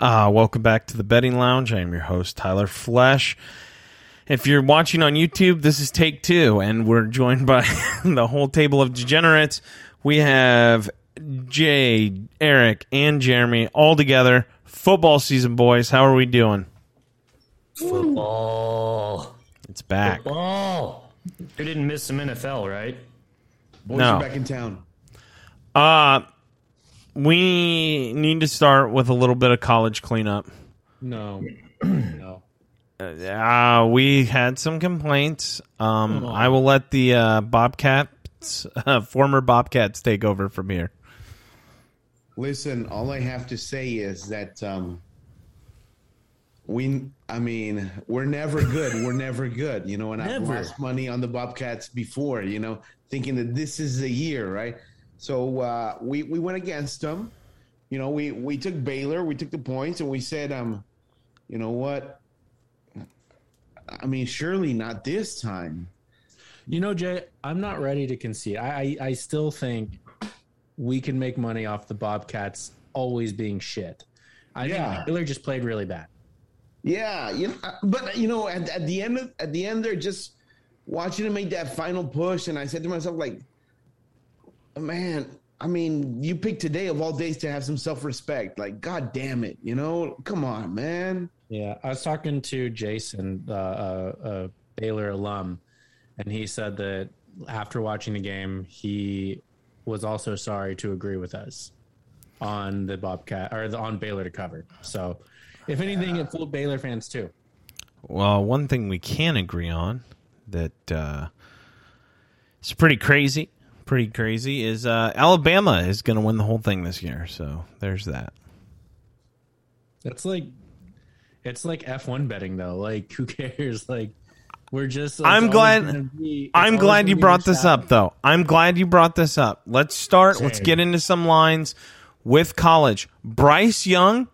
Uh, welcome back to the Betting Lounge. I am your host, Tyler Flesh. If you're watching on YouTube, this is take two, and we're joined by the whole table of degenerates. We have Jay, Eric, and Jeremy all together. Football season, boys. How are we doing? Football. It's back. Football. You didn't miss some NFL, right? Boys No. are back in town. Uh, we need to start with a little bit of college cleanup. No, no. Uh, we had some complaints. Um, I will let the uh, Bobcats, uh, former Bobcats, take over from here. Listen, all I have to say is that um, we, I mean, we're never good. We're never good, you know. And I've lost money on the Bobcats before, you know, thinking that this is the year, right? So uh, we we went against them. You know, we we took Baylor, we took the points, and we said, um, you know what? I mean, surely not this time. You know, Jay, I'm not ready to concede. I, I, I still think we can make money off the Bobcats always being shit. I Yeah. think Baylor just played really bad. Yeah, you know, but you know, at, at the end of at the end, they're just watching them make that final push, and I said to myself, like, man, I mean, you picked today of all days to have some self respect. Like, god damn it, you know, come on, man. Yeah, I was talking to Jason, uh, uh, a Baylor alum, and he said that after watching the game, he was also sorry to agree with us on the Bobcat or the, on Baylor to cover. So, if anything, it fooled Baylor fans too. Well, one thing we can agree on that uh, is pretty crazy, pretty crazy, is uh, Alabama is going to win the whole thing this year. So there's that. It's like it's like F1 betting though. Like who cares? Like we're just. I'm glad- be- I'm glad you brought this up, though. I'm glad you brought this up. Let's start. Let's get into some lines with college. Bryce Young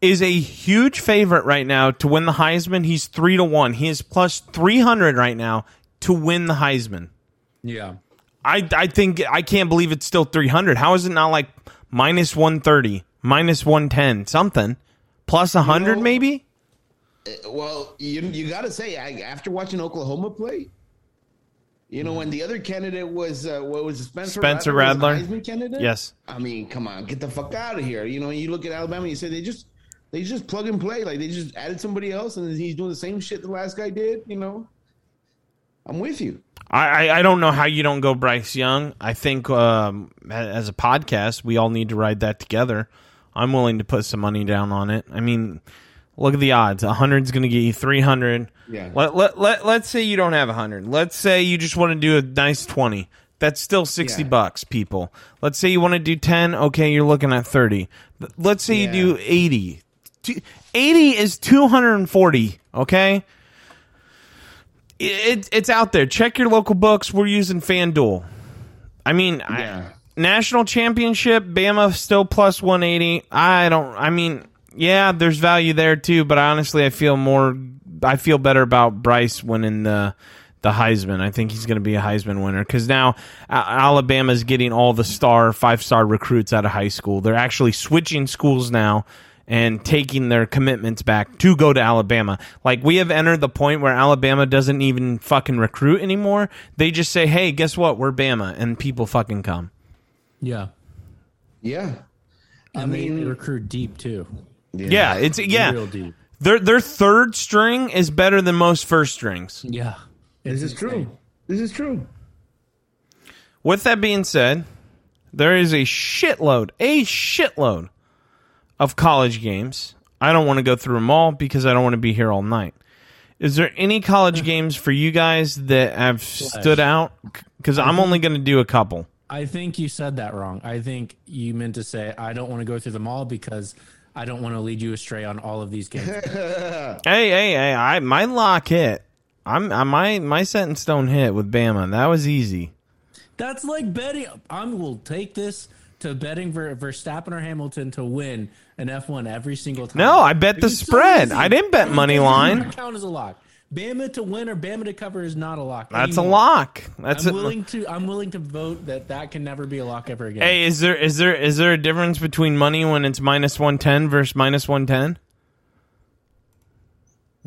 is a huge favorite right now to win the Heisman. He's three to one. He is plus three hundred right now to win the Heisman. Yeah. I I think I can't believe it's still three hundred. How is it not like minus one thirty, minus one ten, something, plus hundred know, maybe? Well, you you got to say, I, after watching Oklahoma play, you know, when the other candidate was uh, what was it, Spencer Spencer Radler, was Rattler? the Heisman candidate. Yes. I mean, come on, get the fuck out of here. You know, you look at Alabama, you say they just they just plug and play, like they just added somebody else, and he's doing the same shit the last guy did. You know, I'm with you. I, I don't know how you don't go Bryce Young. I think um, as a podcast, we all need to ride that together. I'm willing to put some money down on it. I mean, look at the odds. 100 is going to get you 300. Yeah. Let, let, let, let's say you don't have 100. Let's say you just want to do a nice 20. That's still 60 Yeah. bucks, people. Let's say you want to do 10. Okay, you're looking at 30. Let's say Yeah. you do 80. 80 is 240, okay? It, it's out there. Check your local books. We're using FanDuel. I mean, I- national championship, Bama still plus 180. I don't, I mean, yeah, there's value there too, but honestly, I feel more, I feel better about Bryce winning the, the Heisman. I think he's going to be a Heisman winner because now Alabama's getting all the star, five star recruits out of high school. They're actually switching schools now and taking their commitments back to go to Alabama. Like we have entered the point where Alabama doesn't even fucking recruit anymore. They just say, "Hey, guess what? We're Bama," and people fucking come. Yeah. Yeah. And mean, they recruit deep too. Yeah, it's yeah. Real deep. Their their third string is better than most first strings. Yeah. This is true. This is true. With that being said, there is a shitload, a shitload of college games. I don't want to go through them all because I don't want to be here all night. Is there any college games for you guys that have stood out? Because I'm only going to do a couple. I think you said that wrong. I think you meant to say I don't want to go through them all because I don't want to lead you astray on all of these games. Hey, hey, hey! I my lock hit. I'm I, my my set in stone hit with Bama. That was easy. That's like betting. I will take this to betting for Verstappen or Hamilton to win an F1 every single time. No, I bet the It's so spread. I didn't bet money line. Count as a lock. Bama to win or Bama to cover is not a lock. That's a lock. That's I'm it. willing to. I'm willing to vote that that can never be a lock ever again. Hey, is there is there is there a difference between money when it's minus one ten versus minus one ten?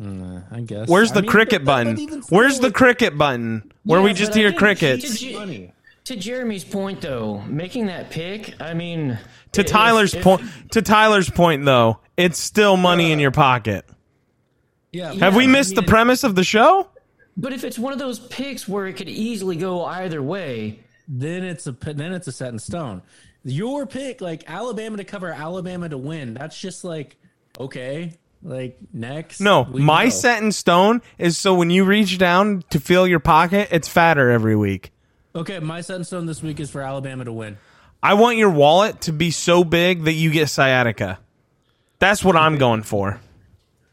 Uh, I guess. Where's I the mean, cricket that- that button? doesn't Where's the cricket button? Where Yeah, we just hear think crickets? Did you- money? To Jeremy's point, though, making that pick, I mean, To Tyler's if- point. To Tyler's point, though, it's still money in your pocket. Yeah. Have we I missed the premise of the show? But if it's one of those picks where it could easily go either way, Then it's a then it's a set in stone. Your pick, like Alabama to cover, Alabama to win. That's just like okay. Like next. No, my go. set in stone is so when you reach down to fill your pocket, it's fatter every week. Okay, my set in stone this week is for Alabama to win. I want your wallet to be so big that you get sciatica. That's what I'm going for.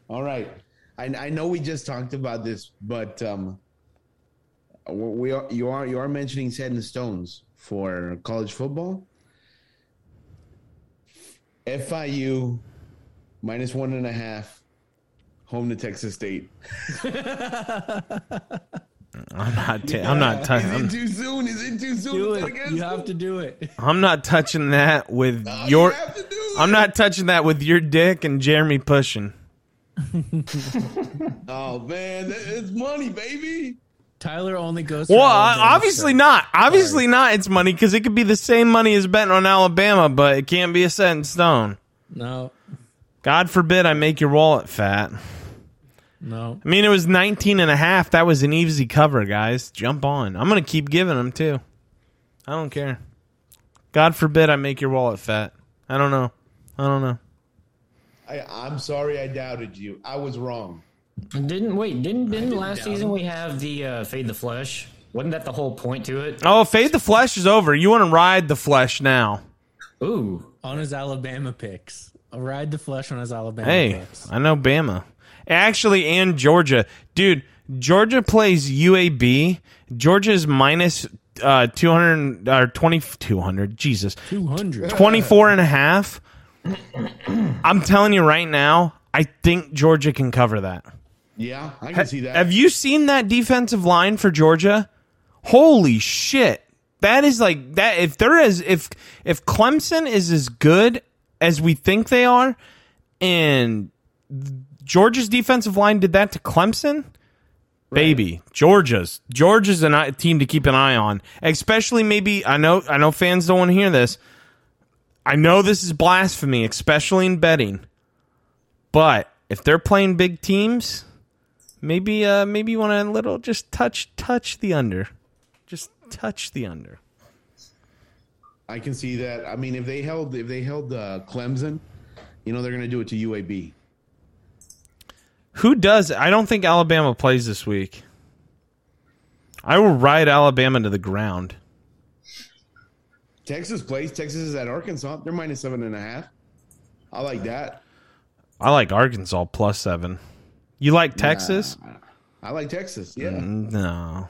All right. I, I know we just talked about this, but um, we are you are you are mentioning set in stones for college football. FIU minus one and a half, home to Texas State. I'm not. i I'm not. touching. Is touching. it too soon? Is it too soon? Do to it. You have to do it. I'm not touching that with Oh, your. you have to do it. I'm not touching that with your dick and Jeremy pushing. Oh man, it's money, baby. Tyler only goes. Well, for Alabama obviously straight. not. Obviously not. It's money because it could be the same money as betting on Alabama, but it can't be a set in stone. No, God forbid I make your wallet fat. No. I mean, it was 19 and a half. That was an easy cover, guys. Jump on. I'm going to keep giving them, too. I don't care. God forbid I make your wallet fat. I don't know. I don't know. I, I'm sorry, I doubted you. I was wrong. didn't wait, didn't didn't last season we have the uh, fade the flesh? Wasn't that the whole point to it? Oh, fade the flesh is over. You want to ride the flesh now. Ooh, On his Alabama picks, I'll ride the flesh on his Alabama Hey, picks. I know Bama. Actually, and Georgia. Dude, Georgia plays UAB. Georgia's minus uh, 200 or 20, 200. Jesus. Two hundred. 24 and a half. I'm telling you right now, I think Georgia can cover that. Yeah, I can see that. Have you seen that defensive line for Georgia? Holy shit. That is like that if there is if if Clemson is as good as we think they are and Georgia's defensive line did that to Clemson, baby, Georgia's Georgia's a team to keep an eye on. Especially maybe I know I know fans don't want to hear this. I know this is blasphemy, especially in betting. But if they're playing big teams, maybe uh maybe you want to little just touch touch the under. Just touch the under. I can see that. I mean, if they held if they held uh, Clemson, you know they're going to do it to UAB. Who does? I don't think Alabama plays this week. I will ride Alabama to the ground. Texas plays. Texas is at Arkansas. They're minus seven and a half. I like that. I like Arkansas plus seven. You like Texas? I like Texas. Yeah. Mm, no.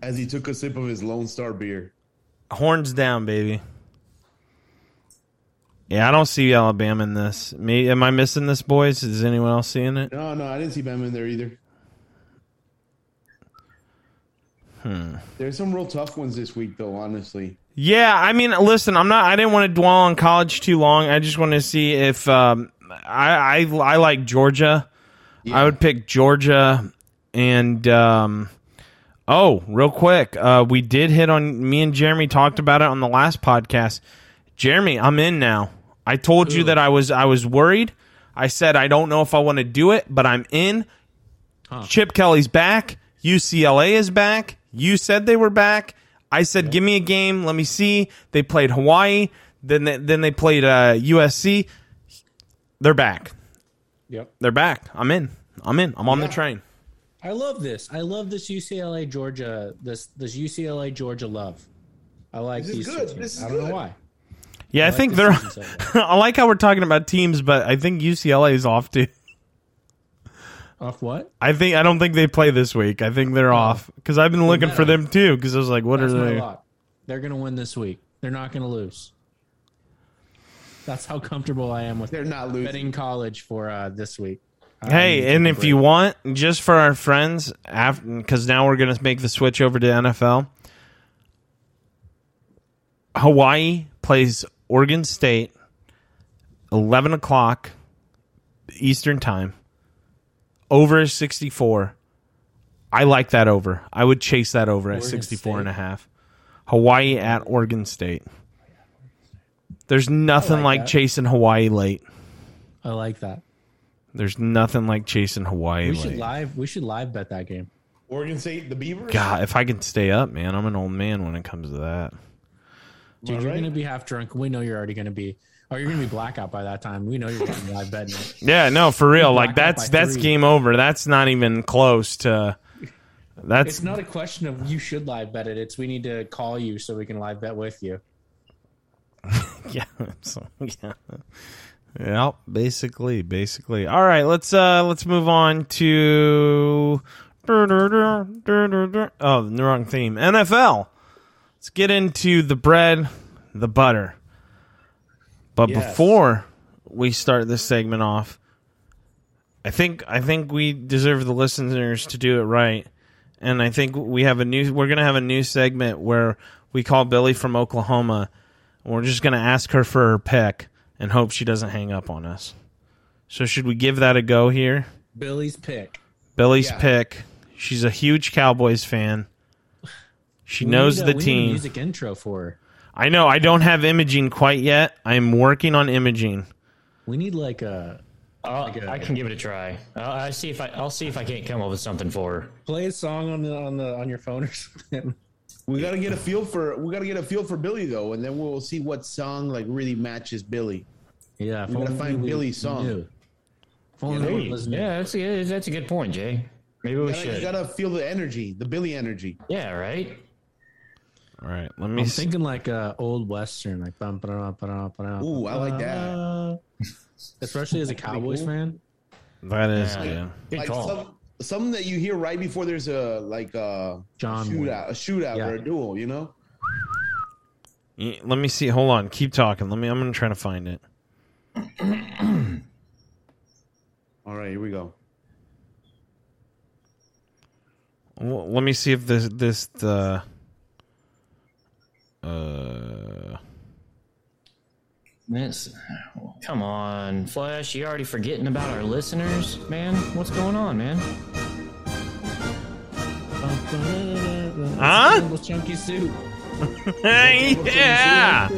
As he took a sip of his Lone Star beer. Horns down, baby. Yeah, I don't see Alabama in this. Me, am I missing this, boys? Is anyone else seeing it? No, no, I didn't see Bama in there either. Hmm. There's some real tough ones this week, though. Honestly, Yeah, I mean, listen, I'm not. I didn't want to dwell on college too long. I just want to see if um, I, I I like Georgia. I would pick Georgia, and um, oh, real quick, uh, we did hit on. Me and Jeremy talked about it on the last podcast. Jeremy, I'm in now. I told you that I was I was worried. I said I don't know if I want to do it, but I'm in. Chip Kelly's back. UCLA is back. You said they were back. I said, give me a game. Let me see. They played Hawaii. Then they, then they played uh, USC. They're back. Yep. They're back. I'm in. I'm in. I'm on the train. I love this. I love this UCLA Georgia. This this UCLA Georgia love. I like This is these. two good. This is I don't good. know why. Yeah, I, like think this they're. season so far. I like how we're talking about teams, but I think UCLA is off too. Off what? I think I don't think they play this week. I think they're off because I've been looking for them too. Because I was like, what That's are they? lock. They're gonna win this week. They're not gonna lose. That's how comfortable I am with they're not losing. betting college for uh, this week. I Hey, and take a if you want, just for our friends, because now we're going to make the switch over to NFL. Hawaii plays Oregon State, eleven o'clock Eastern time. Over sixty four. I like that over. I would chase that over at Oregon 64 and a half. Hawaii at Oregon State. There's nothing like, like chasing Hawaii late. I like that. There's nothing like chasing Hawaii We late. should live. We should live bet that game. Oregon State, the Beavers. God, if I can stay up, man, I'm an old man when it comes to that. Dude, All you're right. gonna be half drunk. We know you're already gonna be. Or you're gonna be blackout by that time. We know you're getting live betting. Yeah, no, for real. Like that's that's three. game over. That's not even close to. That's It's not a question of you should live bet it. It's we need to call you so we can live bet with you. yeah, so, yeah, yeah. Basically, basically. All right, let's uh let's move on to. Oh, the wrong theme. NFL. Let's get into the bread, the butter. But Yes. before we start this segment off, I think I think we deserve the listeners to do it right. And I think we have a new we're going to have a new segment where we call Billy from Oklahoma and we're just going to ask her for her pick and hope she doesn't hang up on us. So should we give that a go here? Billy's pick. Billy's Yeah. pick. She's a huge Cowboys fan. She We knows need a- the we need a team. music intro for her. I know I don't have imaging quite yet. I'm working on imaging. We need like a I'll, a- I can give it a try. I'll, I see if I, I'll see if I can't come up with something for her. play a song on the on the on your phone or something. We gotta get a feel for we gotta get a feel for Billy though, and then we'll see what song like really matches Billy. Yeah, if We gotta find we Billy's song. knew. If Hey, yeah, that's a, that's a good point, Jay. Maybe we You gotta, you should. gotta feel the energy, the Billy energy. Yeah, right. All right, let me I'm see. thinking like uh, old western, like bum, ba-da, ba-da, ba-da, Ooh, I like that. Especially as a Cowboys cool. fan. That is Yeah. good. Good Like call. some, something that you hear right before there's a like a John shootout, a shootout Yeah. or a duel. You know, Let me see. Hold on. Keep talking. Let me. I'm gonna try to find it. all right, here we go. Well, let me see if this this the. Uh, This, come on, Flash. You already forgetting about our listeners, man? What's going on, man? Huh? Campbell's Chunky Soup. yeah.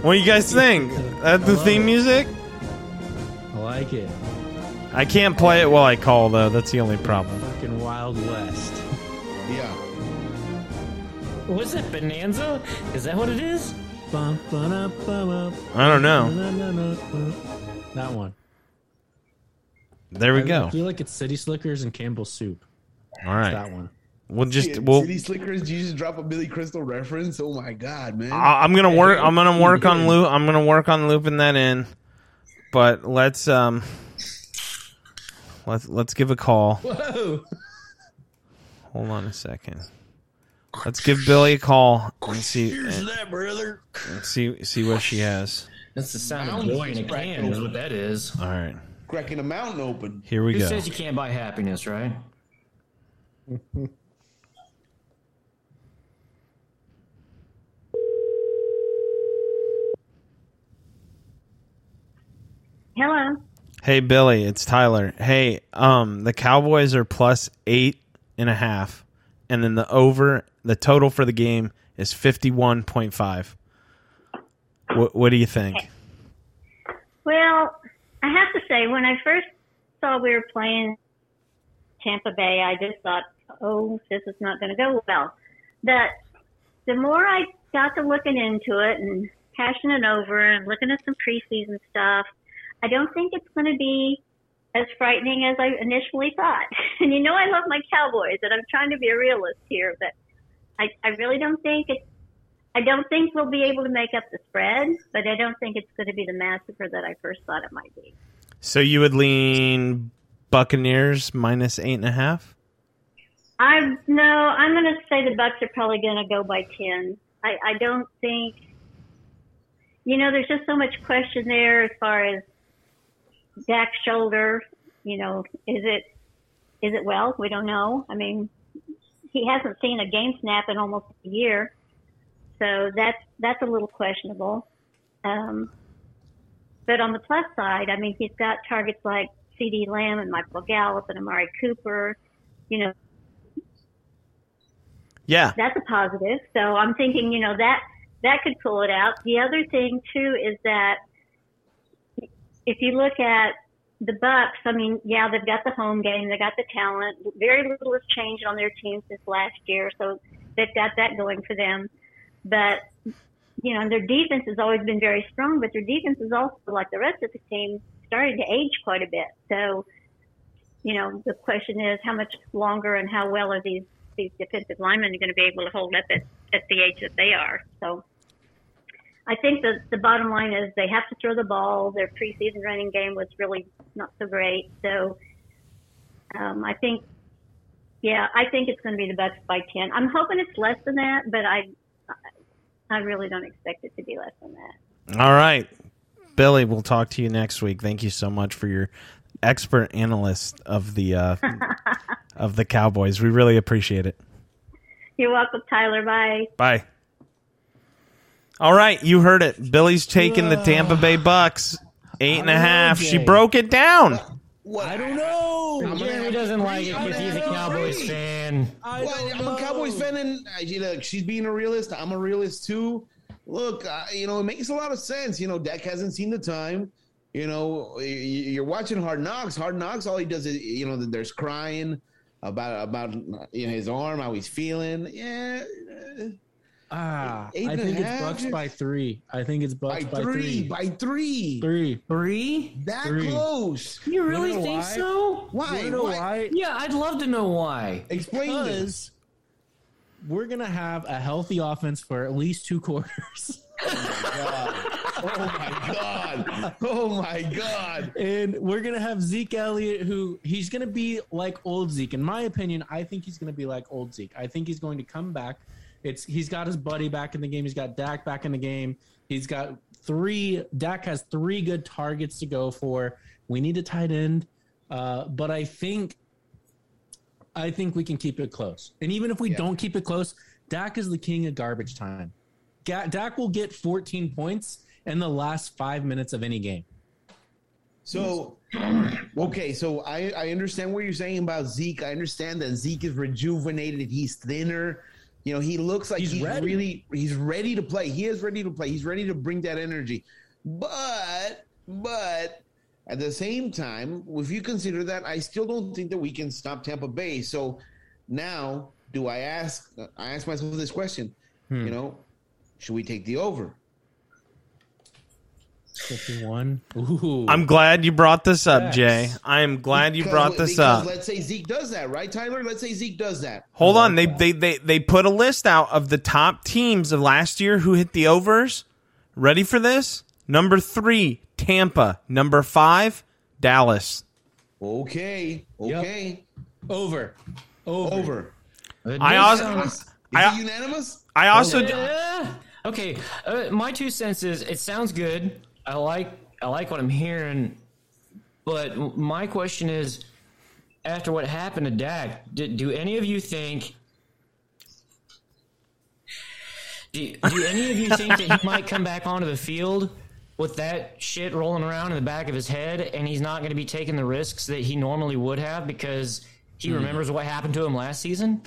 What do you guys think? That the theme music? I like it. I can't play it while I call though. That's the only problem. Fucking Wild West. Yeah, Was it Bonanza? Is that what it is? Bum, ba-da, ba-ba, I don't know. That one. There we go. I go. feel like it's City Slickers and Campbell's Soup. All right. That one. We'll just Shit, we'll. City Slickers. Did you just drop a Billy Crystal reference? Oh my god, man! I- I'm gonna work. I'm gonna work on loop. I'm gonna work on looping that in. But let's um. Let's let's give a call. Whoa! Hold on a second. Let's give Billy a call and see and, that, brother. and see see what she has. That's the sound of Mountains joy in a is cracked can, is what that is. All right, Cracking a mountain open. here we Who go. says you can't buy happiness, right? Hello. Hey Billy, it's Tyler. Hey, um, the Cowboys are plus eight and a half, and then the over the total for the game is fifty one point five. What What do you think? Well, I have to say, when I first saw we were playing Tampa Bay, I just thought, oh, this is not going to go well. But the more I got to looking into it and hashing it over and looking at some preseason stuff, I don't think it's going to be as frightening as I initially thought. And you know, I love my Cowboys, and I'm trying to be a realist here, but I, I really don't think it's I don't think we'll be able to make up the spread, but I don't think it's going to be the massacre that I first thought it might be. So you would lean Buccaneers minus eight and a half? I no, I'm going to say the Bucks are probably going to go by ten. I, I don't think, you know, there's just so much question there as far as Dak's shoulder, you know, is it is it well? We don't know. I mean, he hasn't seen a game snap in almost a year, so that's that's a little questionable. Um, but on the plus side, I mean, he's got targets like CeeDee Lamb and Michael Gallup and Amari Cooper. You know, Yeah. that's a positive. So I'm thinking, you know, that that could pull it out. The other thing too is that if you look at the Bucks, I mean, yeah, they've got the home game, they got the talent. Very little has changed on their team since last year, so they've got that going for them. But you know, their defense has always been very strong, but their defense is also like the rest of the team starting to age quite a bit. So, you know, the question is how much longer and how well are these these defensive linemen going to be able to hold up at, at the age that they are. So I think the, the bottom line is they have to throw the ball. Their preseason running game was really not so great. So um, I think, yeah, I think it's going to be the Bucks by 10. I'm hoping it's less than that, but I, I really don't expect it to be less than that. All right. Billy, we'll talk to you next week. Thank you so much for your expert analyst of the uh, of the Cowboys. We really appreciate it. You're welcome, Tyler. Bye. Bye. All right, you heard it. Billy's taking the Tampa Bay Bucks eight and a I don't know. She broke it down. What? I don't know. I'm Jeremy doesn't to like it because he's a I'm gonna Cowboys fan. I Well, I'm a Cowboys fan, and uh, you know, she's being a realist. I'm a realist too. Look, uh, you know, it makes a lot of sense. You know, Dak hasn't seen the time. You know, y- y- you're watching Hard Knocks. Hard Knocks, all he does is, you know, there's crying about about you know his arm, how he's feeling. Yeah, uh, Ah, Eight I think it's half? Bucks by three. I think it's Bucks by, three, three. by three, Three. Three? that three. close. You really know think why? so? Why? You know Why? why? Yeah, I'd love to know why. Explain this. Because we're gonna have a healthy offense for at least two quarters. Oh my god! Oh my god! and we're gonna have Zeke Elliott, who he's gonna be like old Zeke. In my opinion, I think he's gonna be like old Zeke. I think he's going to come back. It's he's got his buddy back in the game. He's got Dak back in the game. He's got three. Dak has three good targets to go for. We need a tight end, uh, but I think, I think we can keep it close. And even if we Yeah. don't keep it close, Dak is the king of garbage time. Dak will get 14 points in the last five minutes of any game. So, okay, so I, I understand what you're saying about Zeke. I understand that Zeke is rejuvenated. He's thinner. You know, he looks like He's he's, ready. really he's ready to play. He is ready to play. He's ready to bring that energy. But but at the same time, if you consider that, I still don't think that we can stop Tampa Bay. So now, do I ask? I ask myself this question. Hmm. You know, should we take the over? 51. Ooh. I'm glad you brought this up, Facts. Jay. I am glad you brought this up. Let's say Zeke does that, right, Tyler? Let's say Zeke does that. Hold on, like they, that. they they they put a list out of the top teams of last year who hit the overs. Ready for this? Number three, Tampa. Number five, Dallas. Okay. Okay. over. Over. Over. I also- Is I- it unanimous? I also Yeah. Okay. Uh, my two cents is it sounds good. I like I like what I'm hearing, but my question is, after what happened to Dak, did, do any of you think? Do, do any of you think that he might come back onto the field with that shit rolling around in the back of his head, and he's not going to be taking the risks that he normally would have because he mm-hmm. remembers what happened to him last season?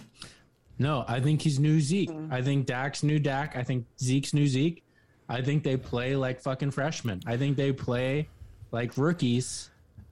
No, I think he's new Zeke. Mm-hmm. I think Dak's new Dak. I think Zeke's new Zeke. I think they play like fucking freshmen. I think they play like rookies,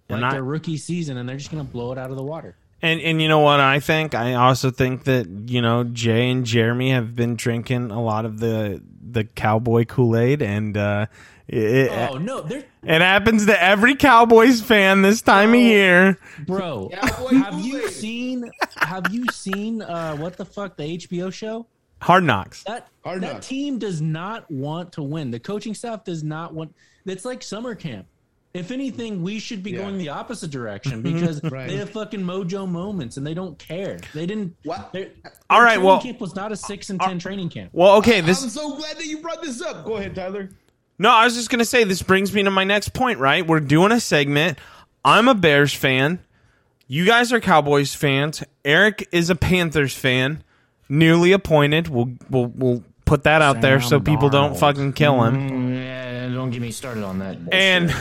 like And I- their rookie season, and they're just gonna blow it out of the water. And and you know what I think? I also think that you know Jay and Jeremy have been drinking a lot of the the cowboy Kool Aid, and uh, it, Oh no, they're it happens to every Cowboys fan this time of year. bro. Cowboy have you Kool-Aid. seen? Have you seen? uh What the fuck? The HBO show. Hard knocks. That Hard that knocks. team does not want to win. The coaching staff does not want. It's like summer camp. If anything, we should be Yeah. going the opposite direction because Right. they have fucking mojo moments and they don't care. They didn't. What? their- their right, well- camp was not a uh, six and uh, ten training camp. Well, okay, this I'm so glad that you brought this up. Go ahead, Tyler. No, I was just gonna say this brings me to my next point. Right, we're doing a segment. I'm a Bears fan. You guys are Cowboys fans. Eric is a Panthers fan, newly appointed. We'll we'll we'll put that out there so Sam people don't fucking kill him. Mm, yeah, don't get me started on that. bullshit. And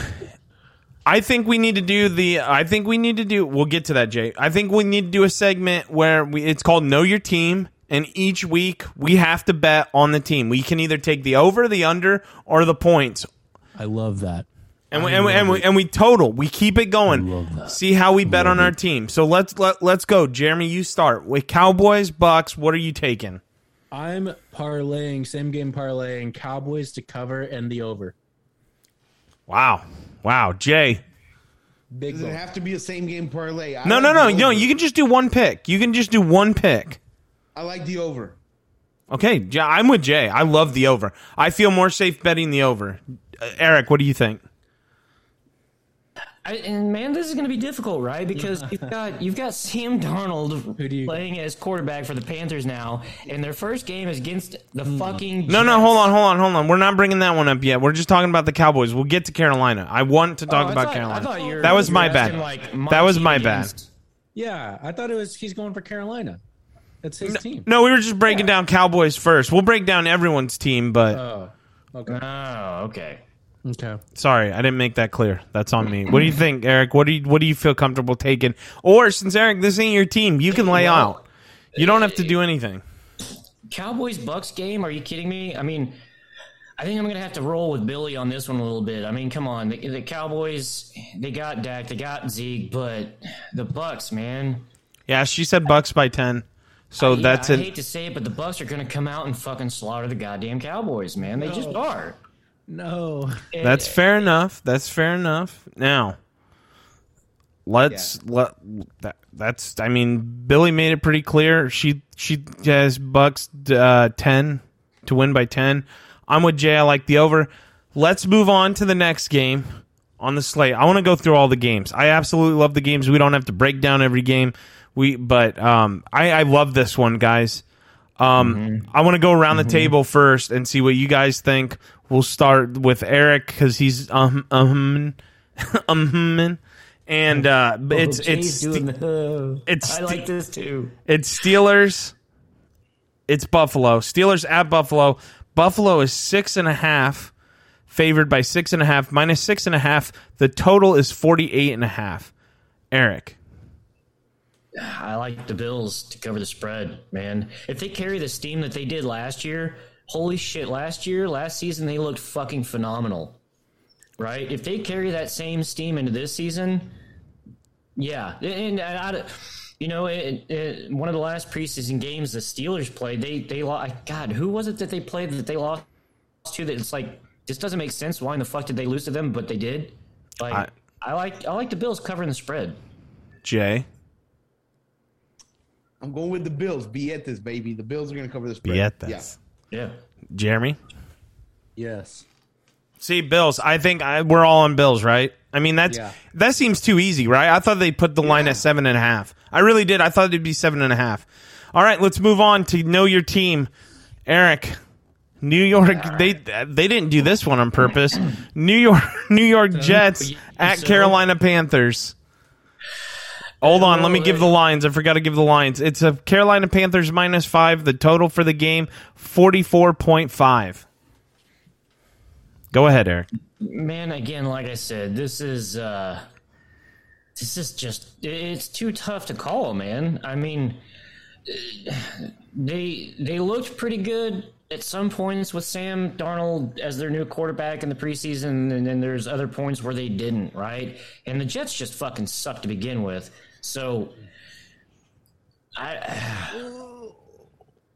I think we need to do the. I think we need to do. We'll get to that, Jay. I think we need to do a segment where we. It's called Know Your Team, and each week we have to bet on the team. We can either take the over, the under, or the points. I love that. And we, and, we, and, we, and we total. We keep it going. love that. See how we bet on our team. So let's let, let's go, Jeremy. You start with Cowboys, Bucks. What are you taking? I'm parlaying same game parlaying Cowboys to cover and the over. Wow, wow, Jay. Big Does it boat. have to be a same game parlay? I No, like no, no, the no. You can just do one pick. You can just do one pick. I like the over. Okay, I'm with Jay. I love the over. I feel more safe betting the over. Uh, Eric, what do you think? I, and man, this is going to be difficult, right? Because you've got you've got Sam Darnold do you- playing as quarterback for the Panthers now, and their first game is against the hmm. fucking No, no, Jets. hold on, hold on, hold on. We're not bringing that one up yet. We're just talking about the Cowboys. We'll get to Carolina. I want to talk Oh, about thought- I Carolina. thought you were- that was you were my bad. like, my that was team my bad. Yeah, I thought it was he's going for Carolina. That's his team. No, we were just breaking down Cowboys first. We'll break down everyone's team, but Oh, okay. Oh, okay. Okay. sorry, I didn't make that clear. That's on me. What do you think, Eric? What do you what do you feel comfortable taking? Or since Eric, this ain't your team, you can lay Well, out. You don't have to do anything. Cowboys Bucks game? Are you kidding me? I mean, I think I'm gonna have to roll with Billy on this one a little bit. I mean, come on, the, the Cowboys they got Dak, they got Zeke, but the Bucks, man. Yeah, she said Bucks by ten. So Yeah, that's I it. hate to say it, but the Bucks are gonna come out and fucking slaughter the goddamn Cowboys, man. They just are. No. That's fair enough. That's fair enough. Now, let's let that, that's. I mean, Billy made it pretty clear. She she has Bucks uh, ten to win by ten. I'm with Jay. I like the over. Let's move on to the next game on the slate. I want to go through all the games. I absolutely love the games. We don't have to break down every game. We but um, I I love this one, guys. Um, I want to go around the table first and see what you guys think. We'll start with Eric because he's um um um and uh, it's Oh, it's doing the, it's I like this too. it's Steelers. It's Buffalo. Steelers at Buffalo. Buffalo is six and a half, favored by six and a half, minus six and a half. The total is forty eight and a half. Eric. I like the Bills to cover the spread, man. If they carry the steam that they did last year, holy shit! Last year, last season, they looked fucking phenomenal, right? If they carry that same steam into this season, yeah, and, and I, you know, it, it, one of the last preseason games the Steelers played, they they lost. God, who was it that they played that they lost to? That it's like this doesn't make sense. Why in the fuck did they lose to them? But they did. Like I- I like I like the Bills covering the spread. Jay. I'm going with the Bills. Be at this, baby. The Bills are going to cover this. spread. Be at this. Yeah. Jeremy. Yes. See, Bills. I think I, we're all on Bills, right? I mean, that's Yeah. that seems too easy, right? I thought they put the line at seven and a half. I really did. I thought it'd be seven and a half. All right, let's move on to know your team. Eric, New York. They they didn't do this one on purpose. New York, New York Jets at Carolina Panthers. Hold on, let me give the lines. I forgot to give the lines. It's a Carolina Panthers minus five. The total for the game forty four point five. Go ahead, Eric. Man, again, like I said, this is uh this is just it's too tough to call, man. I mean, they they looked pretty good at some points with Sam Darnold as their new quarterback in the preseason, and then there's other points where they didn't, right? And the Jets just fucking suck to begin with. So I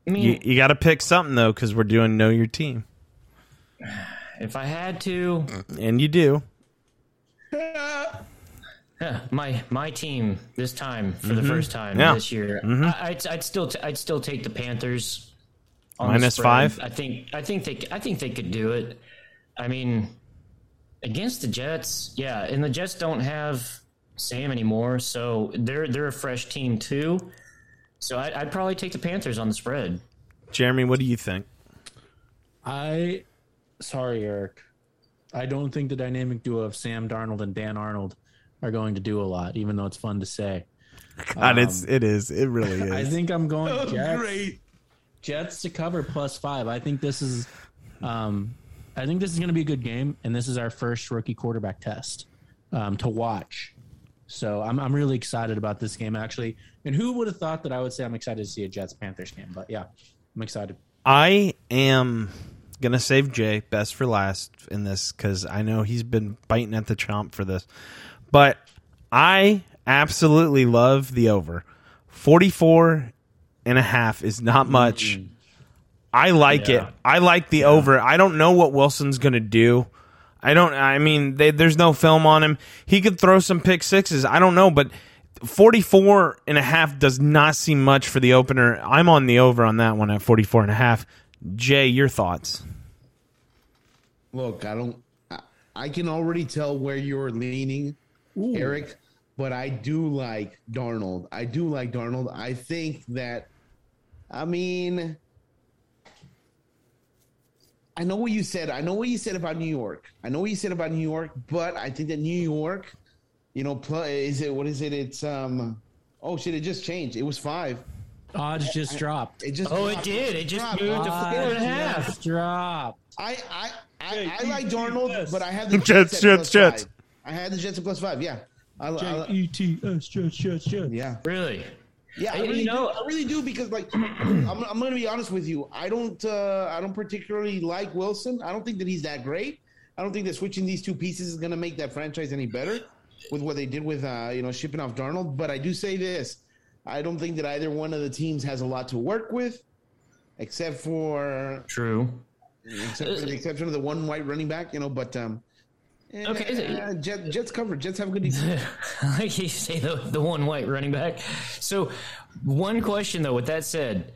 I mean, You, you got to pick something though, because we're doing know your team, if I had to, and you do. My my team this time for the first time Mm-hmm. Yeah. Mm-hmm. this year. I, I'd, I'd still t- I'd still take the Panthers. on Minus five? I think I think they I think they could do it. I mean, against the Jets, yeah, and the Jets don't have Sam anymore, so they're they're a fresh team too. So I, I'd probably take the Panthers on the spread. Jeremy, what do you think? I sorry, Eric. I don't think the dynamic duo of Sam Darnold and Dan Arnold are going to do a lot, even though it's fun to say. God, it's it is. It really is. I think I'm going Oh, Jets. great. Jets to cover plus five. I think this is, um, I think this is going to be a good game, and this is our first rookie quarterback test um, to watch. So I'm I'm really excited about this game actually. And who would have thought that I would say I'm excited to see a Jets Panthers game? But yeah, I'm excited. I am gonna save Jay best for last in this because I know he's been biting at the chomp for this. But I absolutely love the over. 44 and a half is not much. Mm-hmm. I like it. I like the over. I don't know what Wilson's gonna do. I don't. I mean, they, there's no film on him. He could throw some pick sixes. I don't know, but 44 and a half does not seem much for the opener. I'm on the over on that one at 44 and a half. Jay, your thoughts? Look, I don't. I, I can already tell where you're leaning, Eric. But I do like Darnold. I do like Darnold. I think that. I mean. I know what you said. I know what you said about New York. I know what you said about New York, but I think that New York, you know, pl- is it what is it? It's um, oh shit! It just changed. It was five. Odds just dropped. It just Oh, it did. It just dropped. moved to four and a half. Just dropped. I I I, Hey, I like ETS. Darnold, but I have the Jets, at Jets, plus Jets. five. I had the Jets at plus five. Yeah, I, I, E T S Jets Jets Jets. yeah, Really? Yeah. I You really know- do. I really do because like I'm, I'm going to be honest with you. I don't uh, I don't particularly like Wilson. I don't think that he's that great. I don't think that switching these two pieces is going to make that franchise any better with what they did with uh, you know shipping off Darnold. But I do say this: I don't think that either one of the teams has a lot to work with, except for True. except for the exception of the one white running back, you know. But um, Okay, is it- eh, Jet, Jets covered. Jets have a good defense. like you say, the, the one white running back. So, one question though. With that said,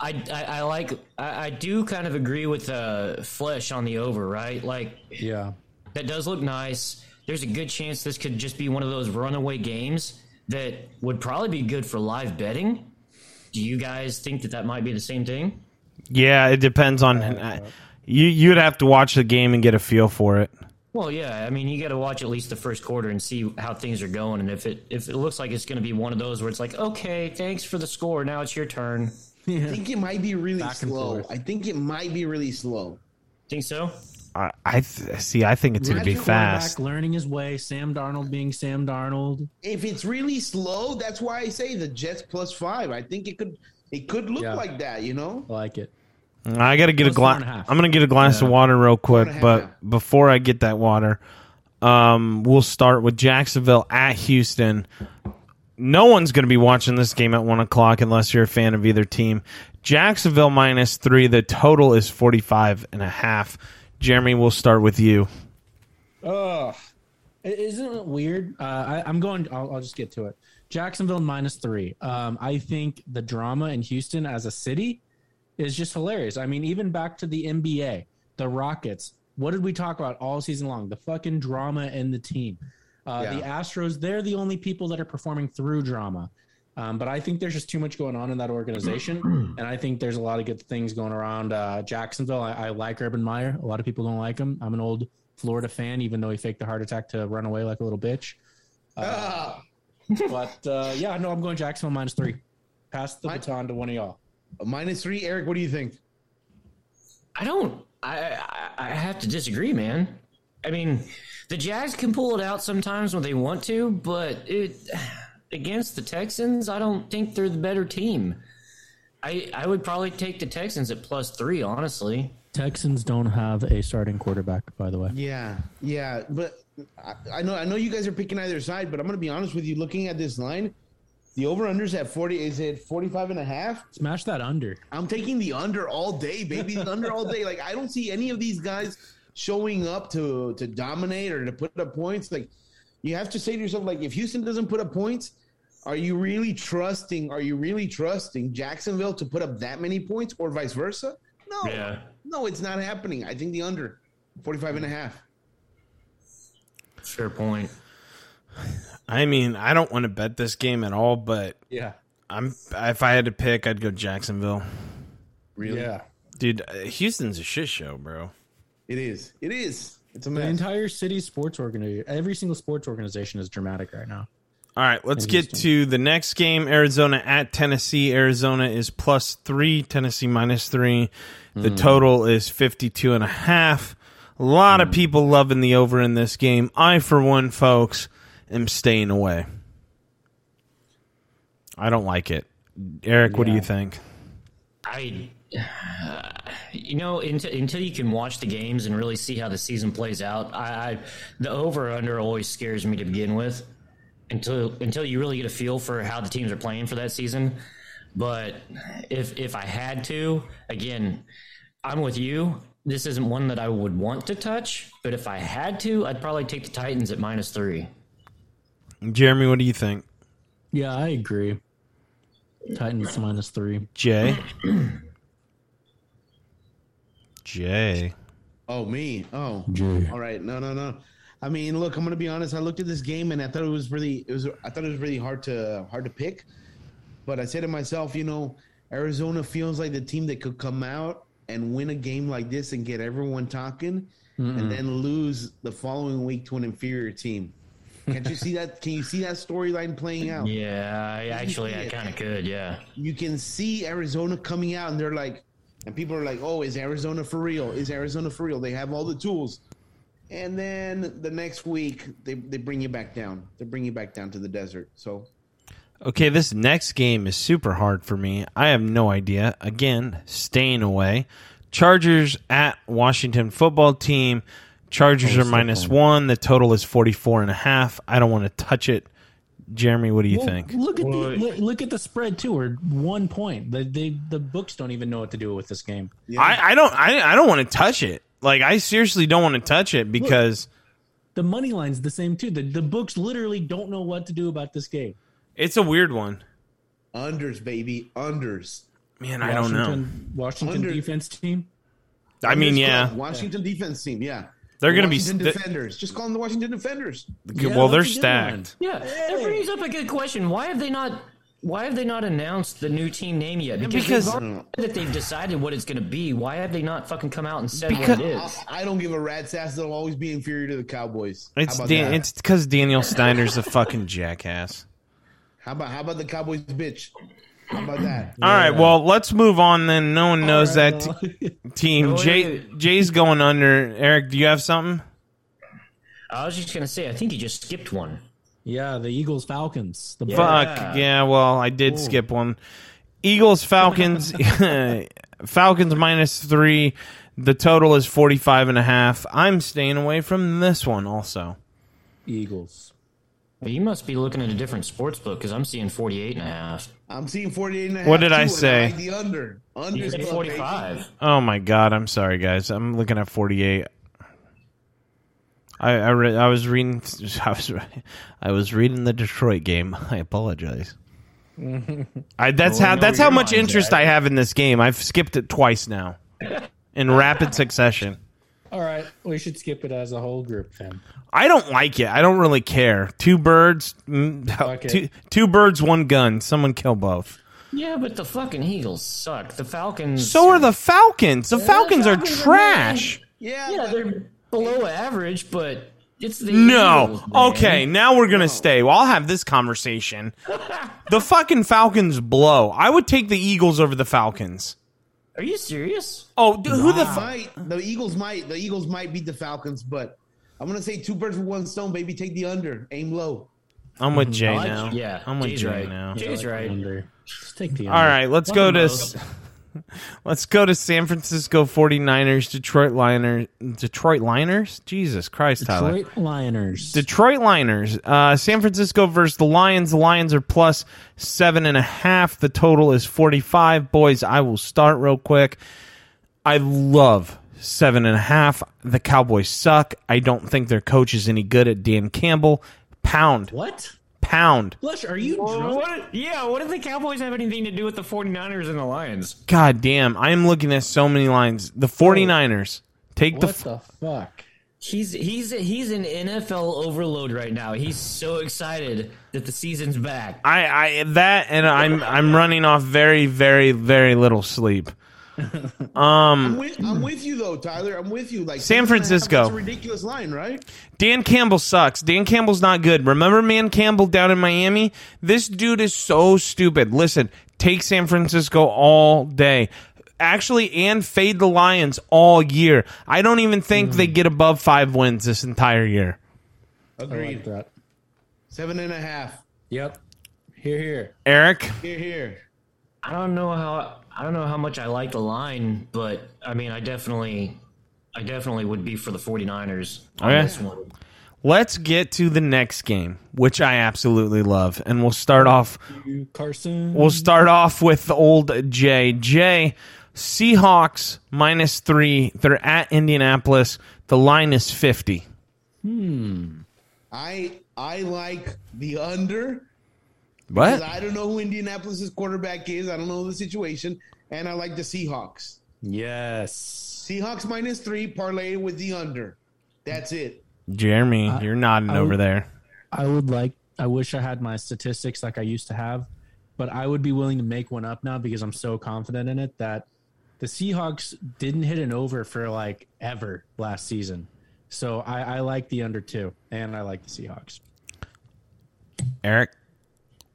I I, I like I, I do kind of agree with uh, Flesh on the over, right? Like Yeah. that does look nice. There's a good chance this could just be one of those runaway games that would probably be good for live betting. Do you guys think that that might be the same thing? Yeah, it depends on. uh, you you'd have to watch the game and get a feel for it. Well, yeah. I mean, you got to watch at least the first quarter and see how things are going. And if it if it looks like it's going to be one of those where it's like, okay, thanks for the score. Now it's your turn. I think it might be really Back slow. I think it might be really slow. Think so? I, I th- see. I think it's going to be Rookie quarterback fast. learning his way. Sam Darnold being Sam Darnold. If it's really slow, that's why I say the Jets plus five. I think it could it could look Yeah. like that. You know, I like it. I got to get a Plus four glass. and a half. I'm going to get a glass of water real quick, and half, but before I get that water, um, we'll start with Jacksonville at Houston. No one's going to be watching this game at one o'clock unless you're a fan of either team. Jacksonville minus three. The total is 45 and a half. Jeremy, we'll start with you. Ugh. Isn't it weird? Uh, I, I'm going. I'll, I'll just get to it. Jacksonville minus three. Um, I think the drama in Houston as a city is just hilarious. I mean, even back to the NBA, the Rockets. What did we talk about all season long? The fucking drama in the team. Uh, The Astros. They're the only people that are performing through drama. Um, but I think there's just too much going on in that organization, and I think there's a lot of good things going around uh, Jacksonville. I, I like Urban Meyer. A lot of people don't like him. I'm an old Florida fan, even though he faked a heart attack to run away like a little bitch. Ah, But uh, yeah, no, I'm going Jacksonville minus three. Pass the I- baton to one of y'all. Minus three. Eric, what do you think? I don't. I, I I have to disagree, man. I mean, the Jags can pull it out sometimes when they want to, but it against the Texans, I don't think they're the better team. I I would probably take the Texans at plus three, honestly. Texans don't have a starting quarterback, by the way. Yeah, yeah, but I, I know I know you guys are picking either side, but I'm going to be honest with you. Looking at this line, the over unders at 40. Is it 45 and a half? Smash that under. I'm taking the under all day, baby. The under all day. Like I don't see any of these guys showing up to to dominate or to put up points. Like you have to say to yourself, like if Houston doesn't put up points, are you really trusting? Are you really trusting Jacksonville to put up that many points or vice versa? No, Yeah. no, it's not happening. I think the under 45 and a half. Fair point. I mean, I don't want to bet this game at all, but Yeah. I'm if I had to pick, I'd go Jacksonville. Really? Yeah. Dude, uh, Houston's a shit show, bro. It is. It is. It's a The entire city sports organization, every single sports organization is dramatic right now. All right, let's get to the next game. Arizona at Tennessee. Arizona is plus three. Tennessee minus three. The Hmm. total is 52 and a half. A lot of people loving the over in this game. I, for one, folks, am staying away. I don't like it. Eric, what do you think? I, you know, until, until you can watch the games and really see how the season plays out, I, I the over under always scares me to begin with. Until until you really get a feel for how the teams are playing for that season. But if if I had to, again, I'm with you. This isn't one that I would want to touch, but if I had to, I'd probably take the Titans at minus three. Jeremy, what do you think? Yeah, I agree. Titans minus three. Jay? Jay. Oh, me. Oh, Jay. all right. No, no, no. I mean, look, I'm gonna be honest. I looked at this game and I thought it was really, it was, I thought it was really hard to, hard to pick. But I said to myself, you know, Arizona feels like the team that could come out and win a game like this and get everyone talking, and then lose the following week to an inferior team. Can't you see that? Can you see that storyline playing out? Yeah, I, actually, I kind of could. Yeah. you can see Arizona coming out and they're like, and people are like, oh, is Arizona for real? Is Arizona for real? They have all the tools. And then the next week, they, they bring you back down. They bring you back down to the desert. So, Okay, this next game is super hard for me. I have no idea. Again, staying away. Chargers at Washington football team. Chargers are minus one. The total is 44 and a half. I don't want to touch it. Jeremy, what do you Well, think? Look at Well, the look, look at the spread too. We're one point. The they, the books don't even know what to do with this game. I, I don't I, I don't want to touch it. Like I seriously don't want to touch it because The money line's the same too. The the books literally don't know what to do about this game. it's a weird one. unders, baby, unders. Man, I don't know. Washington, Washington Under- defense team. I mean, yeah, club, Washington defense team. Yeah. They're The gonna be Washington st- defenders. Just call them the Washington defenders. well, they're that's a good one. stacked. Yeah, that brings up a good question. Why have they not? Why have they not announced the new team name yet? Because, because- they've said that they've decided what it's going to be. Why have they not fucking come out and said Because- what it is? I don't give a rat's ass. They'll always be inferior to the Cowboys. It's Dan- it's because Daniel Snyder's a fucking jackass. How about how about the Cowboys, bitch? How about that? All right, well, let's move on then. No one knows that t- team. No, Jay. Jay's going under. Eric, do you have something? I was just going to say, I think you just skipped one. Yeah, the Eagles Falcons. The Fuck. Yeah, well, I did skip one. Eagles, Falcons. Falcons minus three. The total is 45 and a half. I'm staying away from this one also. Eagles. Well, you must be looking at a different sports book because I'm seeing 48 and a half. I'm seeing 48 and a half. What did I say? like the under. Under 45. Oh my god, I'm sorry guys. I'm looking at 48. I I, re- I was reading I was I was reading the Detroit game. I apologize. I, that's Well, how that's how much mind's interest at. I have in this game. I've skipped it twice now. In rapid succession. All right, we should skip it as a whole group then. I don't like it. I don't really care. Two birds, mm, Fuck two, two birds, one gun. Someone kill both. Yeah, but the fucking Eagles suck. The Falcons. So are the Falcons. The Falcons are Falcons are trash. Yeah, Yeah, they're below average, but it's the No. Eagles. Okay, now we're gonna stay. Well, I'll have this conversation. the fucking Falcons blow. I would take the Eagles over the Falcons. Are you serious? Oh, dude, who the? F- might the Eagles might the Eagles might beat the Falcons, but I'm gonna say two birds with one stone, baby. Take the under, aim low. I'm with mhm. Jay now. Yeah, I'm with Jay's Jay right. now. Jay's right. Under. Just take the All under. right, let's go to both. let's go to San Francisco 49ers, Detroit Liners, Detroit Liners. Jesus Christ, Tyler. Detroit Liners. Detroit Liners. Uh, San Francisco versus the Lions. The Lions are plus seven and a half. The total is 45. Boys, I will start real quick. I love seven and a half. The Cowboys suck. I don't think their coach is any good at Dan Campbell. Pound. what? Pound. Blush, are you drunk? what, yeah, what do the Cowboys have anything to do with the 49ers and the Lions? God damn. I am looking at so many lines. The 49ers. Take the. What F- the fuck? He's he's he's an NFL overload right now. He's so excited that the season's back. I, I that and I'm I'm running off very very very little sleep. Um, I'm with, I'm with you though, Tyler. I'm with you. Like San seven and a half, Francisco. That's a ridiculous line, right? Dan Campbell sucks. Dan Campbell's not good. Remember Dan Campbell down in Miami? This dude is so stupid. Listen, take San Francisco all day. Actually, and fade the Lions all year. I don't even think they hmm. get above five wins this entire year. I like Agreed. that. Seven and a half. Yep. Here, here. Eric, Here, here. I don't know how I don't know how much I like the line, but I mean, I definitely, I definitely would be for the 49ers on Okay. this one. let's get to the next game, which I absolutely love. And we'll start off Carson. We'll start off with old Jay. Jay, Seahawks minus three. They're at Indianapolis. The line is 50. Hmm. I I like the under. What? I don't know who Indianapolis's quarterback is. I don't know the situation, and I like the Seahawks. Yes. Seahawks minus three, parlay with the under. That's it. Jeremy, you're nodding I over would- there. I would like. I wish I had my statistics like I used to have, but I would be willing to make one up now because I'm so confident in it that the Seahawks didn't hit an over for like ever last season. So I, I like the under two, and I like the Seahawks. Eric,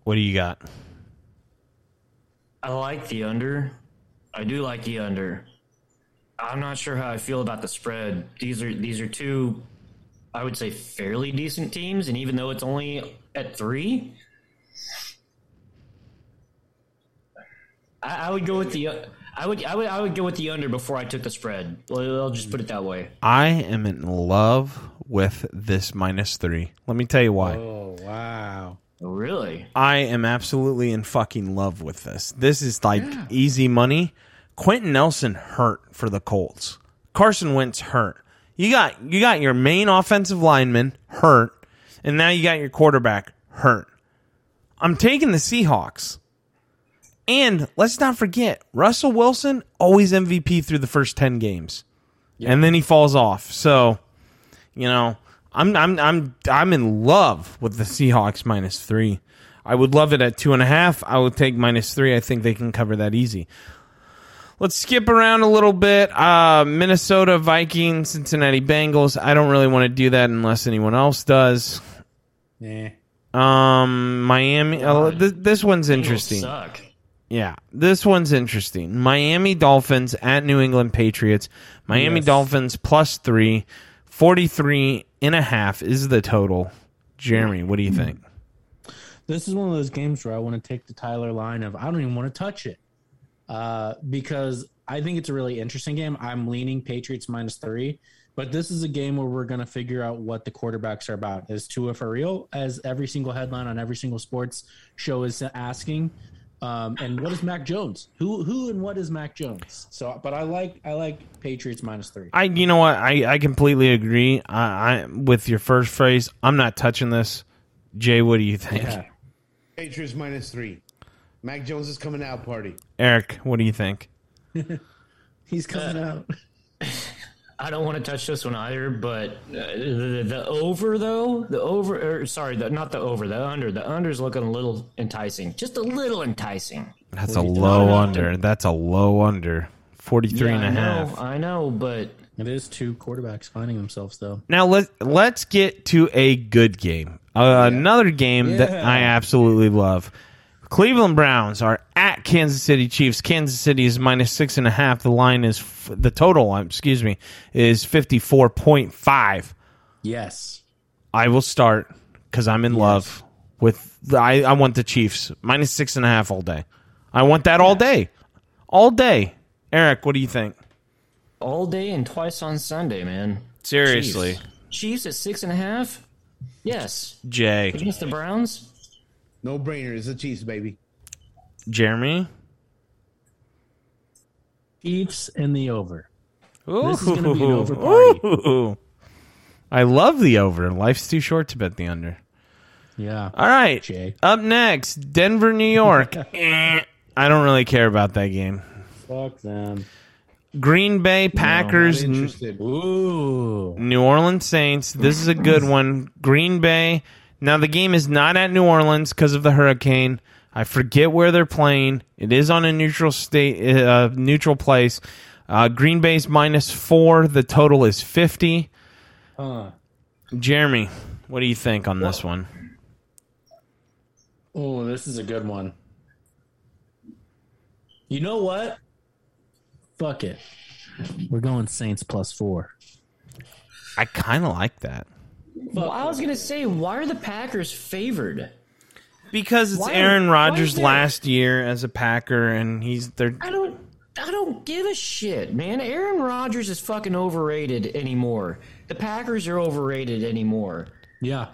what do you got? I like the under. I do like the under. I'm not sure how I feel about the spread. These are these are two, I would say, fairly decent teams, and even though it's only at three, I, I would go with the. I would I would I would go with the under before I took the spread. I'll I'll just put it that way. I am in love with this minus three. Let me tell you why. Oh wow! Oh, really? I am absolutely in fucking love with this. This is like easy money. Quenton Nelson hurt for the Colts. Carson Wentz hurt. You got you got your main offensive lineman hurt, and now you got your quarterback hurt. I'm taking the Seahawks. And let's not forget, Russell Wilson always MVP through the first 10 games. And then he falls off. So, you know, I'm I'm I'm I'm in love with the Seahawks minus three. I would love it at two and a half. I would take minus three. I think they can cover that easy. Let's skip around a little bit. Uh, Minnesota Vikings, Cincinnati Bengals. I don't really want to do that unless anyone else does. Yeah. Um, Miami. Uh, th- this one's interesting. Suck. Yeah, this one's interesting. Miami Dolphins at New England Patriots. Miami Yes. Dolphins plus three. 43 and a half is the total. Jeremy, what do you think? This is one of those games where I want to take the Tyler line of I don't even want to touch it uh, because I think it's a really interesting game. I'm leaning Patriots minus three, but this is a game where we're going to figure out what the quarterbacks are about. Is Tua for real? As every single headline on every single sports show is asking. Um, and what is Mac Jones? Who who and what is Mac Jones? So, but I like I like Patriots minus three. I, you know what? I, I completely agree. I, I with your first phrase. I'm not touching this. Jay, what do you think? Yeah. Patriots minus three. Mac Jones is coming out party. Eric, what do you think? He's coming out. I don't want to touch this one either, but uh, the, the over though, the over, or sorry, the, not the over, the under. The under is looking a little enticing, just a little enticing. That's a low under. That's a low under. 43 and I a know, half. I know, but It is two quarterbacks finding themselves though. Now let let's get to a good game. Uh, Another game that I absolutely love. Cleveland Browns are at Kansas City Chiefs. Kansas City is minus six and a half. The line is f- the total. Excuse me, is fifty four point five. Yes. I will start because I'm in love with. The, I I want the Chiefs minus six and a half all day. I want that all day, all day. Eric, what do you think? all day and twice on Sunday, man. Seriously, Chiefs, Chiefs at six and a half. Yes, Jay, against the Browns. No brainer. It's the Chiefs, baby. Jeremy. Chiefs and the over. This is gonna be an over Ooh. I love the over. Life's too short to bet the under. Yeah. All right. Jay. Up next, Denver, New York. Eh, I don't really care about that game. Fuck them. Green Bay Packers, Not interested. Ooh. New Orleans Saints. This is a good one. Green Bay. Now the game is not at New Orleans because of the hurricane. I forget where they're playing. It is on a neutral state, uh, neutral place. Uh, Green Bay's minus four. The total is fifty. Uh, Jeremy, what do you think on this one? oh, this is a good one. You know what? Fuck it. We're going Saints plus four. I kind of like that Well, I was gonna say, why are the Packers favored? Because it's Why- Aaron why Rodgers' there- last year as a Packer, and he's they're I don't. I don't give a shit, man. Aaron Rodgers is fucking overrated anymore. The Packers are overrated anymore. Yeah.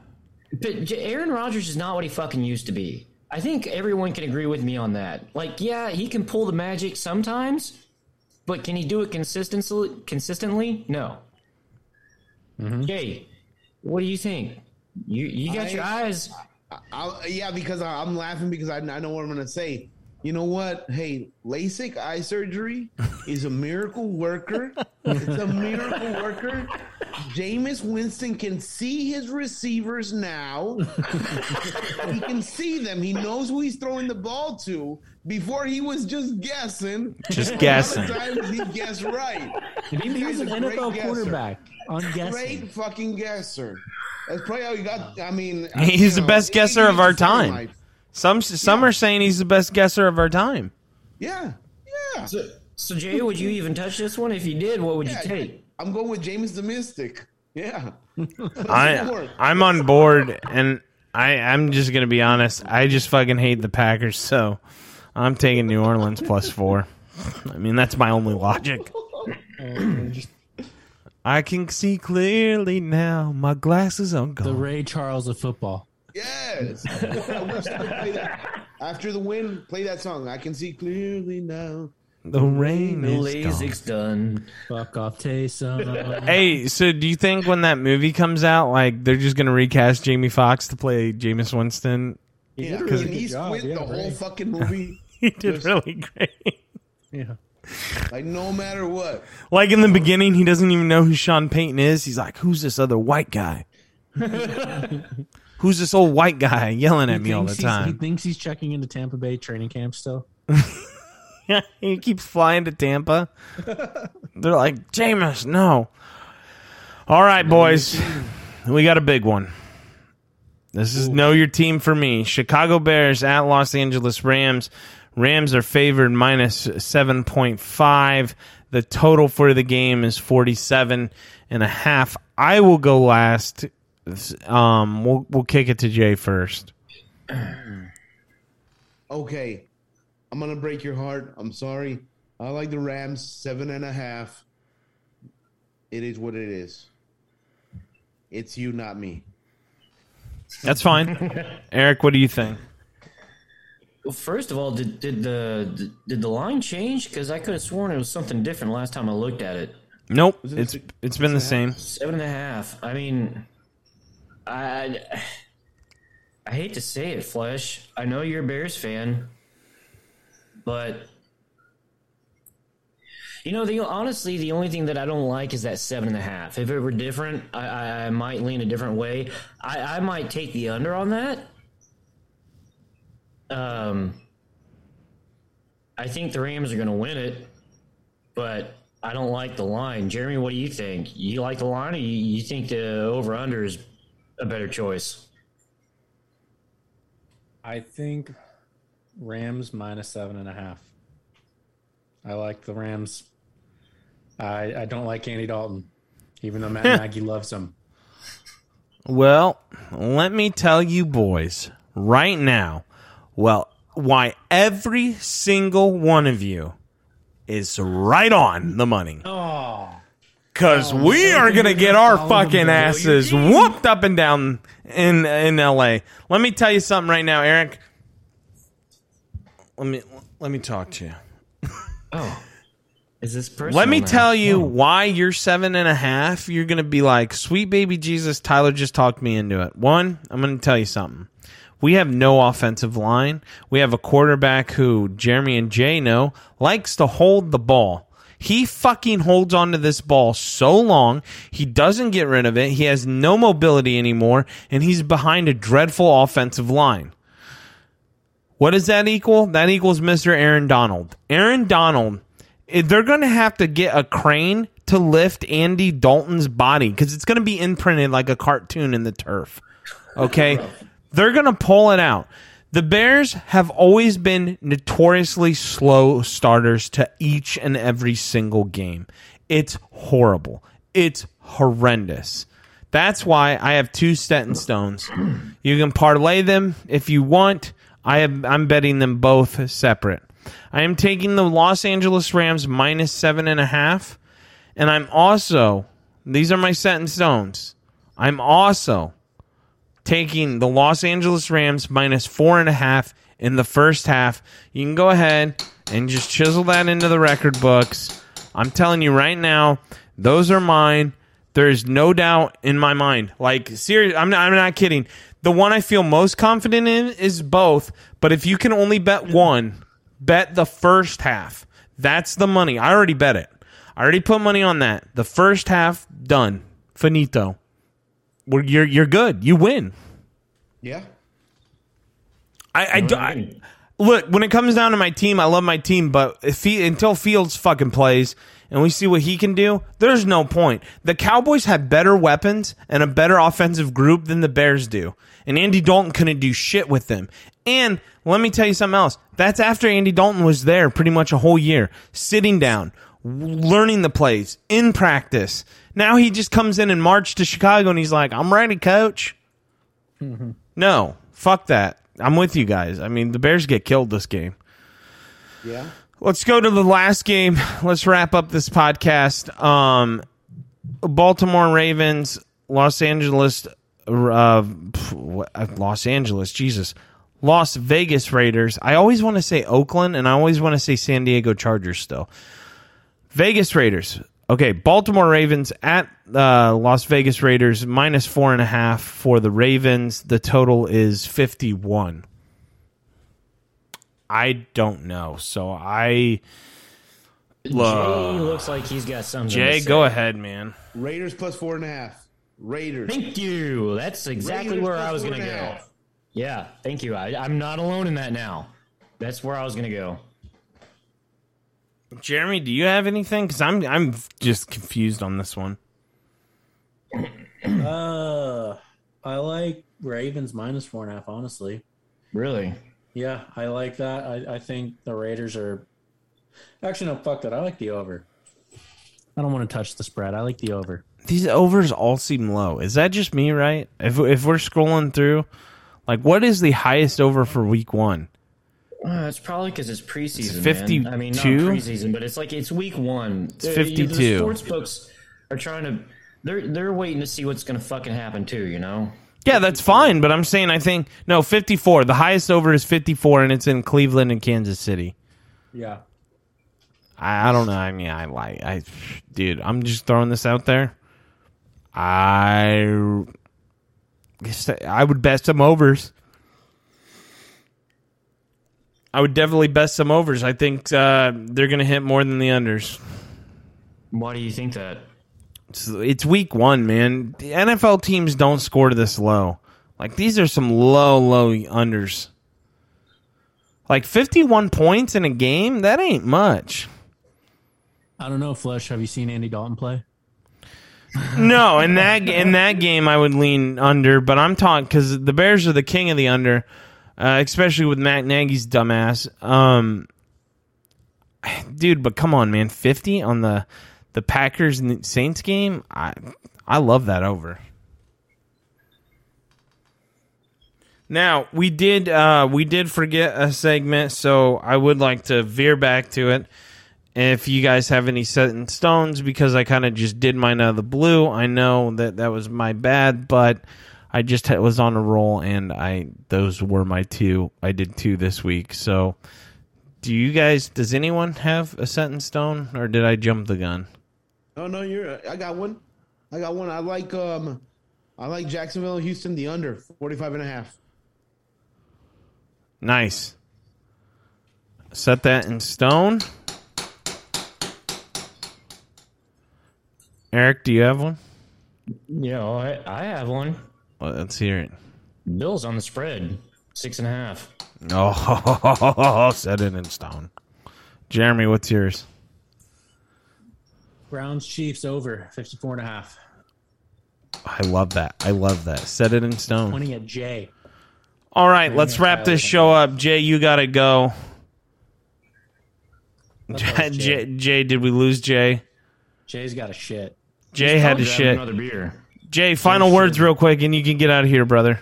But Aaron Rodgers is not what he fucking used to be. I think everyone can agree with me on that. Like, yeah, he can pull the magic sometimes, but can he do it consistently? Consistently, no. Mm-hmm. Jay, what do you think? You you got I- your eyes. I'll, yeah, because I, I'm laughing because I, I know what I'm going to say. You know what? Hey, LASIK eye surgery is a miracle worker. It's a miracle worker. Jameis Winston can see his receivers now. he can see them. He knows who he's throwing the ball to. Before he was just guessing. just guessing. lot times he guessed right. Maybe he's an Guy's a great NFL guesser. quarterback. On guessing. Great fucking guesser. That's probably how you got. I mean, He's you the know, best guesser of our used to sound time. like- Some some are saying he's the best guesser of our time. Yeah, yeah. So, so Jay, would you even touch this one? If you did, what would you take? I'm going with James the Mystic. Yeah. I I'm on board, and I I'm just gonna be honest. I just fucking hate the Packers, so I'm taking New Orleans plus four. I mean, that's my only logic. Oh, I can see clearly now. My glasses are gone. The. Ray Charles of football. Yes. I wish they would play that. After the win, play that song. I can see clearly now. The rain The is gone. Done. Fuck off, Taysom. Hey, so do you think when that movie comes out, like they're just gonna recast Jamie Foxx to play Jameis Winston? Yeah, did a because really good he job. squint Yeah, the whole fucking movie. He did really great. yeah. Like no matter what. Like in the beginning, he doesn't even know who Sean Payton is. He's like, "Who's this other white guy? Who's this old white guy yelling at me all the Thinks he's- He thinks he's checking into Tampa Bay training camp still. he keeps flying to Tampa. They're like, "Jameis, no." All right, boys, we got a big one. This is know your team for me. Chicago Bears at Los Angeles Rams. Rams are favored minus 7.5. The total for the game is 47 and a half. I will go last. Um, we'll we'll kick it to Jay first. Okay. I'm gonna break your heart. I'm sorry. I like the Rams seven and a half. It is what it is. It's you, not me. That's fine. Eric, what do you think? Well, first of all, did did the did, did the line change? Because I could have sworn it was something different last time I looked at it. Nope, it it's six- it's been the six same. Seven and a half. I mean, I I hate to say it, Flesh. I know you're a Bears fan, but you know the honestly the only thing that I don't like is that seven and a half. If it were different, I, I, I might lean a different way. I, I might take the under on that. Um, I think the Rams are going to win it, but I don't like the line. Jeremy, what do you think? You like the line, or you, you think the over under is a better choice? I think Rams minus seven and a half. I like the Rams. I I don't like Andy Dalton, even though Matt Nagy loves him. Well, let me tell you, boys, right now, well, why every single one of you is right on the money. Oh, Cause we are gonna get our fucking asses whooped up and down in in LA. Let me tell you something right now, Eric. Let me let me talk to you. Oh, is this personal? Let me now? tell you why you're seven and a half. You're gonna be like, sweet baby Jesus. Tyler just talked me into it. One, I'm gonna tell you something. We have no offensive line. We have a quarterback who Jeremy and Jay know likes to hold the ball. He fucking holds onto this ball so long. He doesn't get rid of it. He has no mobility anymore, and he's behind a dreadful offensive line. What does that equal? That equals Mr. Aaron Donald. Aaron Donald, eh, they're going to have to get a crane to lift Andy Dalton's body because it's going to be imprinted like a cartoon in the turf. Okay? they're going to pull it out. The Bears have always been notoriously slow starters to each and every single game. It's horrible. It's horrendous. That's why I have two Stetton Stones. You can parlay them if you want. I am I'm betting them both separate. I am taking the Los Angeles Rams minus seven and a half, and I'm also these are my set in stones. I'm also taking the Los Angeles Rams minus four and a half in the first half. You can go ahead and just chisel that into the record books. I'm telling you right now, those are mine. There's no doubt in my mind. Like serious, I'm not. I'm not kidding. The one I feel most confident in is both. But if you can only bet one, bet the first half. That's the money. I already bet it. I already put money on that. The first half done. Finito. We're, you're you're good. You win. Yeah. I, I, do- I- look when it comes down to my team. I love my team, but if he until Fields fucking plays and we see what he can do, there's no point. The Cowboys have better weapons and a better offensive group than the Bears do, and Andy Dalton couldn't do shit with them. And let me tell you something else. That's after Andy Dalton was there pretty much a whole year, sitting down, learning the plays in practice. Now he just comes in in March to Chicago and he's like, "I'm ready, coach." No, fuck that. I'm with you guys. I mean, the Bears get killed this game. Yeah. Let's go to the last game. Let's wrap up this podcast. Um, Baltimore Ravens, Los Angeles, uh, Los Angeles, Jesus, Las Vegas Raiders. I always want to say Oakland, and I always want to say San Diego Chargers. Still, Vegas Raiders. Okay, Baltimore Ravens at uh, Las Vegas Raiders minus four and a half for the Ravens. The total is fifty-one. I don't know, so I Jay looks like he's got something. Jay, to go ahead, man. Raiders plus four and a half. Raiders. Thank you. That's exactly Raiders where I was going to go. half. Yeah, thank you. I, I'm not alone in that now. That's where I was going to go. Jeremy, do you have anything? Because I'm I'm just confused on this one. Uh, I like Ravens minus four and a half. Honestly, Really? yeah, I like that. I, I think the Raiders are. Actually, no, fuck that. I like the over. I don't want to touch the spread. I like the over. These overs all seem low. Is that just me, right? If if we're scrolling through, like, what is the highest over for week one? Uh, it's probably because it's preseason. It's 52? man. I mean, not preseason, but it's like it's week one. It's 52. The sports books are trying to. They're they're waiting to see what's going to fucking happen too. You know. Yeah, that's fine. But I'm saying I think no 54. The highest over is 54, and it's in Cleveland and Kansas City. Yeah. I, I don't know. I mean, I like I, dude. I'm just throwing this out there. I guess I would bet some overs. I would definitely bet some overs. I think uh, they're going to hit more than the unders. Why do you think that? It's, it's week one, man. The NFL teams don't score this low. Like these are some low, low unders. Like 51 points in a game, that ain't much. I don't know, Flush. Have you seen Andy Dalton play? No, in that in that game I would lean under, but I'm talking because the Bears are the king of the under, uh, especially with Matt Nagy's dumbass. Um, dude, but come on, man, fifty on the the Packers and Saints game. I I love that over. Now we did uh, we did forget a segment, so I would like to veer back to it. If you guys have any set in stones, because I kind of just did mine out of the blue, I know that that was my bad, but I just had- was on a roll, and I those were my two. I did two this week. So, do you guys? Does anyone have a set in stone, or did I jump the gun? Oh no, you're. I got one. I got one. I like um, I like Jacksonville, Houston, the under 45 and a half. Nice. Set that in stone. Eric, do you have one? Yeah, I, I have one. Well, let's hear it. Bills on the spread. Six and a half. Oh, set it in stone. Jeremy, what's yours? Browns Chiefs over 54 and a half. I love that. I love that. Set it in stone. Pointing at Jay. All right, let's wrap this show up. Jay, you got to go. Jay, Jay, Jay, did we lose Jay? Jay's got a shit. Jay had to shit. Another beer. Jay, final words real quick, and you can get out of here, brother.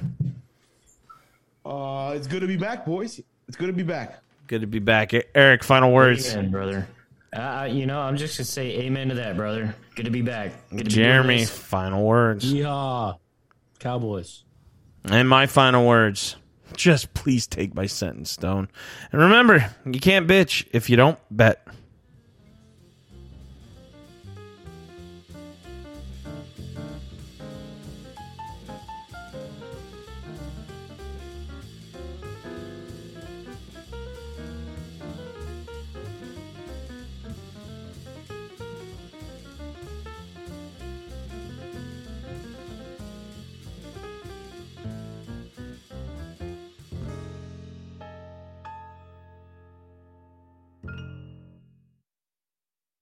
Uh, it's good to be back, boys. It's good to be back. Good to be back. Eric, final words. Amen, brother. Uh, you know, I'm just gonna say amen to that, brother. Good to be back. Good to be Jeremy, with final words. Yeehaw. Cowboys. And my final words. Just please take my sentence, in stone. And remember, you can't bitch if you don't bet.